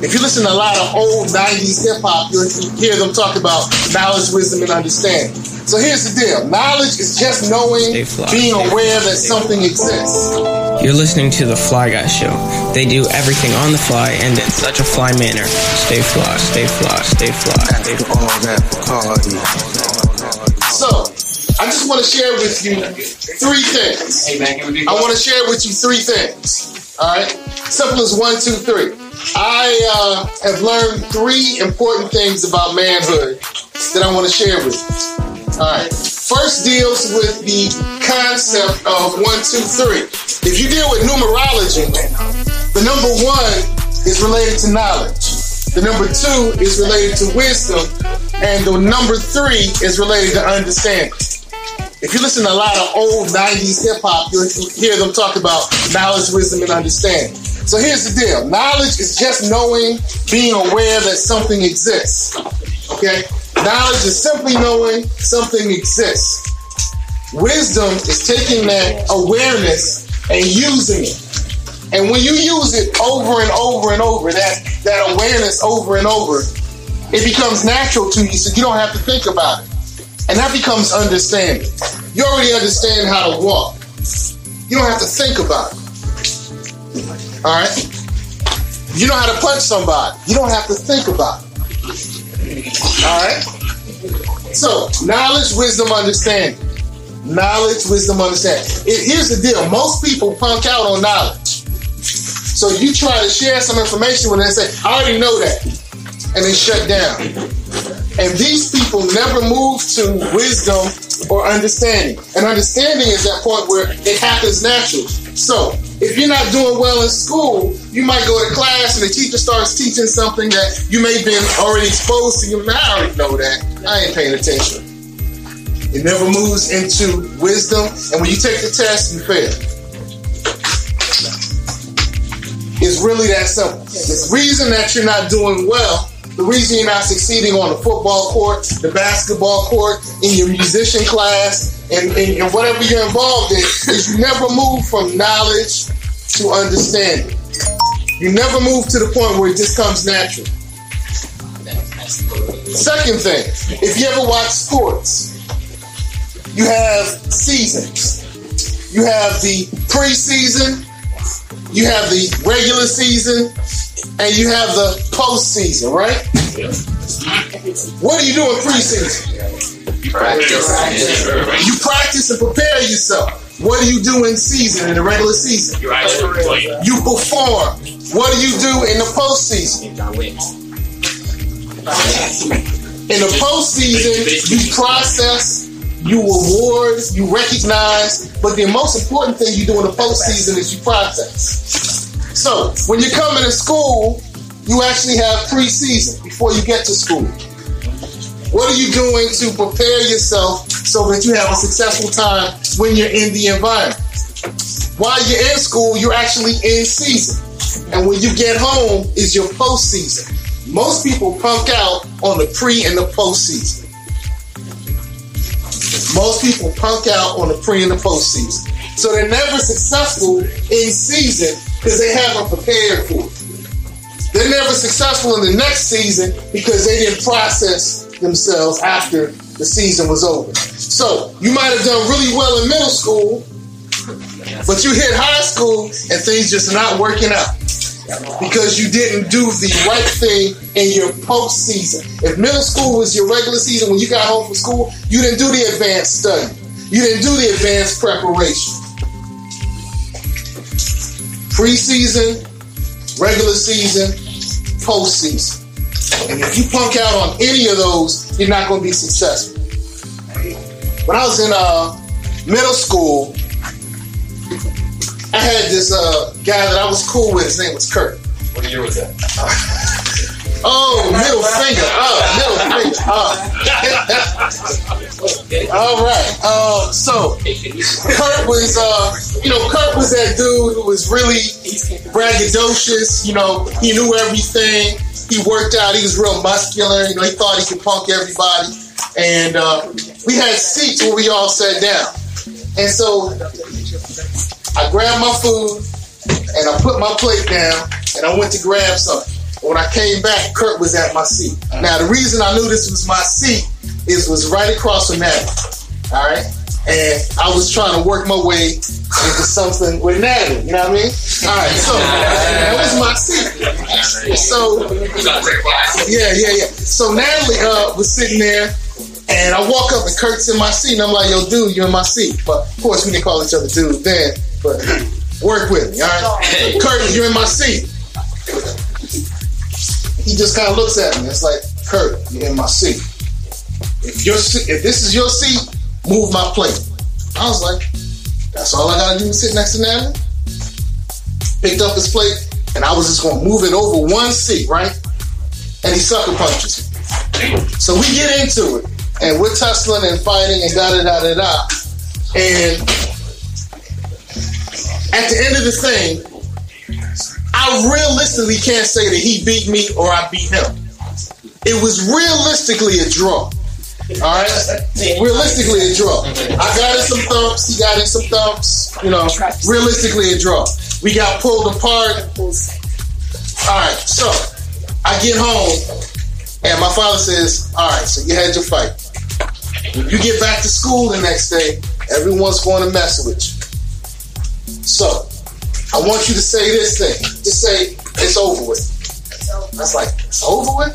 If you listen to a lot of old 90s hip hop, you'll hear them talk about knowledge, wisdom, and understanding. So here's the deal knowledge is just knowing, being aware that something exists. You're listening to The Fly Guy Show. They do everything on the fly and in such a fly manner. Stay fly, stay fly, stay fly, stay fly. So, I just want to share with you three things. I want to share with you three things. All right? Simple as one, two, three. I uh, have learned three important things about manhood that I want to share with you. All right. First deals with the concept of one, two, three. If you deal with numerology, the number one is related to knowledge. The number two is related to wisdom. And the number three is related to understanding. If you listen to a lot of old 90s hip hop, you'll hear them talk about knowledge, wisdom, and understanding. So here's the deal knowledge is just knowing, being aware that something exists. Okay? Knowledge is simply knowing something exists. Wisdom is taking that awareness and using it. And when you use it over and over and over, that, that awareness over and over, it becomes natural to you, so you don't have to think about it. And that becomes understanding. You already understand how to walk. You don't have to think about it. All right? You know how to punch somebody. You don't have to think about it. All right? So, knowledge, wisdom, understanding. Knowledge, wisdom, understanding. It, here's the deal most people punk out on knowledge. So, you try to share some information with them and say, I already know that. And they shut down. And these people never move to wisdom or understanding. And understanding is that point where it happens naturally. So, if you're not doing well in school, you might go to class and the teacher starts teaching something that you may have been already exposed to. You now I already know that. I ain't paying attention. It never moves into wisdom, and when you take the test, you fail. It's really that simple. The reason that you're not doing well, the reason you're not succeeding on the football court, the basketball court, in your musician class, and, and, and whatever you're involved in, is you never move from knowledge to understanding. You never move to the point where it just comes natural. Second thing, if you ever watch sports, you have seasons. You have the preseason, you have the regular season, and you have the postseason, right? What do you do in preseason? You practice. You practice and prepare yourself. What do you do in season, in the regular season? You perform. What do you do in the postseason? In the postseason, you process, you reward, you recognize, but the most important thing you do in the postseason is you process. So, when you're coming to school, you actually have preseason before you get to school. What are you doing to prepare yourself so that you have a successful time when you're in the environment? While you're in school, you're actually in season. And when you get home is your postseason. Most people punk out on the pre and the postseason. People punk out on the pre and the postseason. So they're never successful in season because they haven't prepared for it. They're never successful in the next season because they didn't process themselves after the season was over. So you might have done really well in middle school, but you hit high school and things just not working out because you didn't do the right thing in your postseason. If middle school was your regular season, when you got home from school, you didn't do the advanced study. You didn't do the advanced preparation. Preseason, regular season, postseason. And if you punk out on any of those, you're not going to be successful. When I was in uh, middle school, I had this uh, guy that I was cool with. His name was Kurt. What year was that? Oh, middle finger. Oh, middle finger. Oh. All right. Uh, so Kurt was, uh, you know, Kurt was that dude who was really braggadocious. You know, he knew everything. He worked out. He was real muscular. You know, he thought he could punk everybody. And uh, we had seats where we all sat down. And so I grabbed my food and I put my plate down and I went to grab something. When I came back, Kurt was at my seat. Now the reason I knew this was my seat is was right across from Natalie. All right, and I was trying to work my way into something with Natalie. You know what I mean? All right, so that was my seat. So yeah, yeah, yeah. So Natalie uh, was sitting there. And I walk up and Kurt's in my seat, and I'm like, "Yo, dude, you're in my seat." But of course, we didn't call each other dude then. But work with me, all right? Kurt, you're in my seat. He just kind of looks at me. It's like, Kurt, you're in my seat. If your if this is your seat, move my plate. I was like, that's all I gotta do is sit next to Natalie. Picked up his plate, and I was just gonna move it over one seat, right? And he sucker punches me. So we get into it and we're tussling and fighting and da da da da da. And at the end of the thing, I realistically can't say that he beat me or I beat him. It was realistically a draw. All right, realistically a draw. I got in some thumps. He got in some thumps. You know, realistically a draw. We got pulled apart. All right, so I get home and my father says, "All right, so you had your fight. When you get back to school the next day, everyone's going to mess with you. So, I want you to say this thing. Just say, it's over with. That's like, it's over with?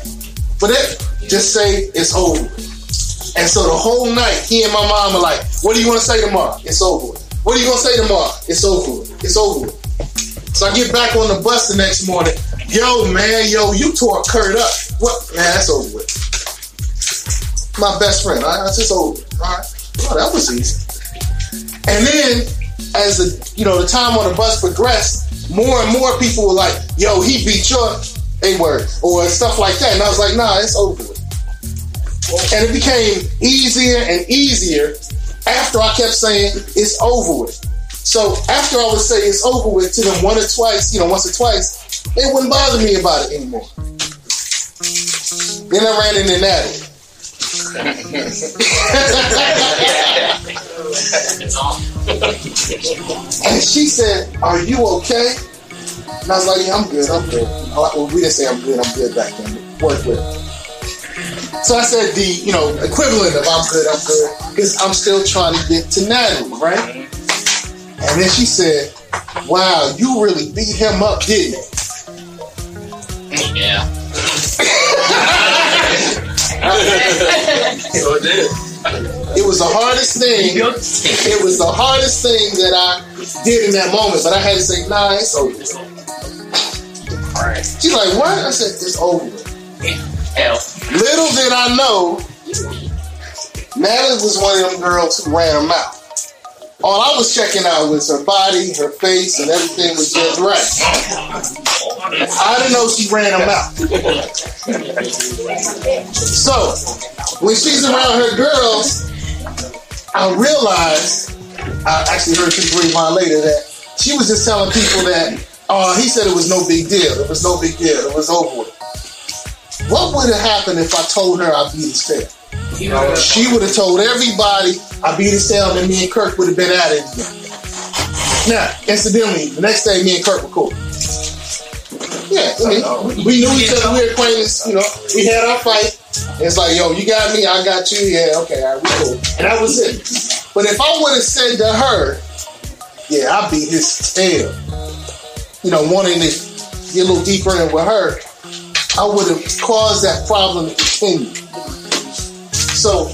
But it, just say, it's over with. And so the whole night, he and my mom are like, what do you want to say tomorrow? It's over with. What are you going to say tomorrow? It's over with. It's over with. So I get back on the bus the next morning. Yo, man, yo, you tore Kurt up. What? Man, that's over with my best friend. All right, that's just over. All right, oh, that was easy. And then, as the you know the time on the bus progressed, more and more people were like, "Yo, he beat your a word" or stuff like that, and I was like, "Nah, it's over." With. And it became easier and easier after I kept saying it's over with. So after I would say it's over with to them one or twice, you know, once or twice, it wouldn't bother me about it anymore. Then I ran into Natalie and she said, Are you okay? And I was like, Yeah, I'm good, I'm good. Well, we didn't say I'm good, I'm good back then. Work with it. So I said the, you know, equivalent of I'm good, I'm good, because I'm still trying to get to Natalie, right? And then she said, Wow, you really beat him up, didn't you? Yeah. so it did. It was the hardest thing. It was the hardest thing that I did in that moment, but I had to say, nah, it's over. She's like, what? I said, it's over. Hell. Little did I know, Natalie was one of them girls who ran her mouth. All I was checking out was her body, her face, and everything was just right. I didn't know she ran her mouth. So, when she's around her girls, I realized, I actually heard people rewind later that she was just telling people that, uh, he said it was no big deal. It was no big deal. It was over with. What would have happened if I told her I beat his tail? She would have told everybody I beat his tail and me and Kirk would have been at it again. Now, incidentally, the next day me and Kirk were cool. Yeah, I mean, we knew each other, we were acquaintances, you know, we had our fight. It's like, yo, you got me, I got you, yeah, okay, all right, we cool. And that was it. But if I would have said to her, yeah, I beat his tail, you know, wanting to get a little deeper in with her, I would have caused that problem to continue. So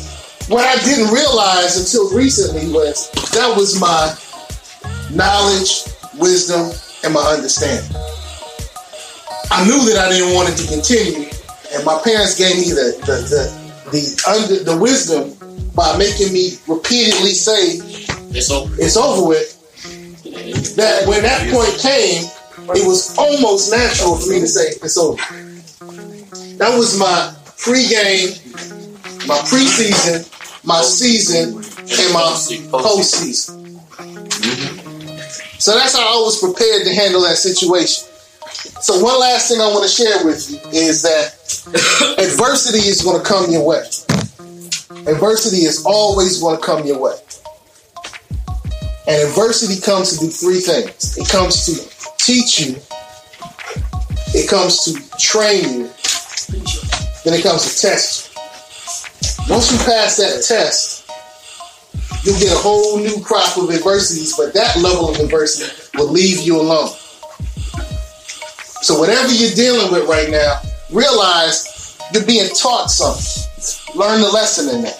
what I didn't realize until recently was that was my knowledge, wisdom, and my understanding. I knew that I didn't want it to continue, and my parents gave me the the the, the under the wisdom by making me repeatedly say it's over. It's over with. That when that point came, it was almost natural for me to say it's over. That was my pregame, my preseason, my season, and my postseason. Mm-hmm. So that's how I was prepared to handle that situation. So one last thing I want to share with you is that adversity is going to come your way. Adversity is always going to come your way. And adversity comes to do three things. It comes to teach you it comes to train you than it comes to test you. Once you pass that test, you'll get a whole new crop of adversities, but that level of adversity will leave you alone. So whatever you're dealing with right now, realize you're being taught something. Learn the lesson in that.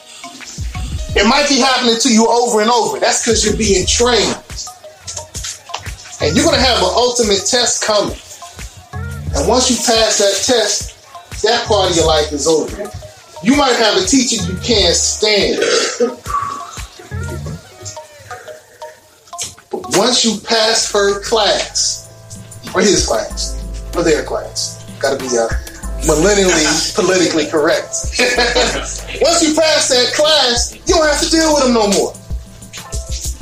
It might be happening to you over and over. That's because you're being trained. And you're going to have an ultimate test coming. And once you pass that test, that part of your life is over. You might have a teacher you can't stand. But once you pass her class, or his class, or their class, gotta be uh, millennially politically correct. once you pass that class, you don't have to deal with them no more.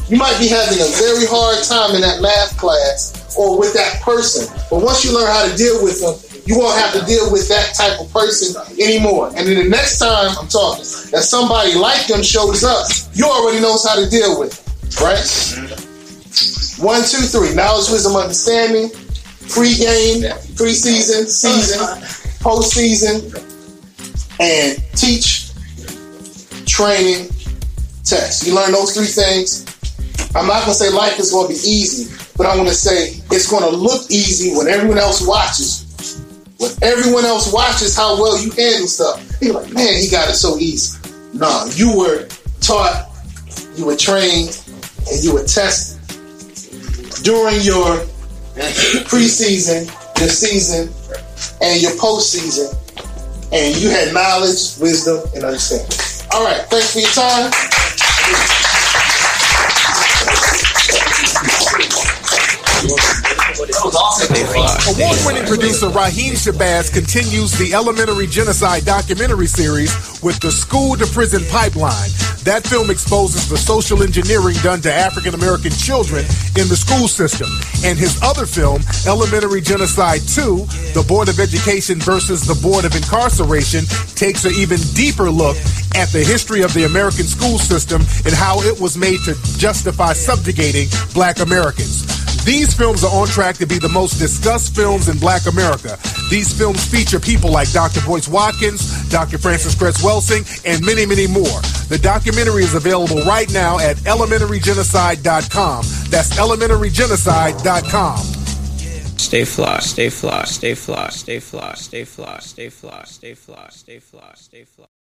You might be having a very hard time in that math class or with that person, but once you learn how to deal with them, you won't have to deal with that type of person anymore. And then the next time I'm talking, that somebody like them shows up, you already knows how to deal with them, right? One, two, three. Knowledge, wisdom, understanding. Pre-game, pre-season, season, post-season, and teach, training, test. You learn those three things. I'm not gonna say life is gonna be easy, but I'm gonna say it's gonna look easy when everyone else watches. When everyone else watches how well you handle stuff, they're like, man, he got it so easy. No, you were taught, you were trained, and you were tested during your preseason, your season, and your postseason, and you had knowledge, wisdom, and understanding. All right, thanks for your time. Award-winning producer Raheem Shabazz continues the Elementary Genocide documentary series with the School to Prison Pipeline. That film exposes the social engineering done to African American children in the school system. And his other film, Elementary Genocide 2, The Board of Education versus the Board of Incarceration, takes an even deeper look at the history of the American school system and how it was made to justify subjugating black Americans. These films are on track to be the most discussed films in black America. These films feature people like Dr. Boyce Watkins, Dr. Frances Cress Welsing, and many, many more. The documentary is available right now at elementarygenocide.com. That's elementarygenocide.com. Stay fly, stay fly, stay fly, stay fly, stay fly, stay fly, stay fly, stay fly, stay fly.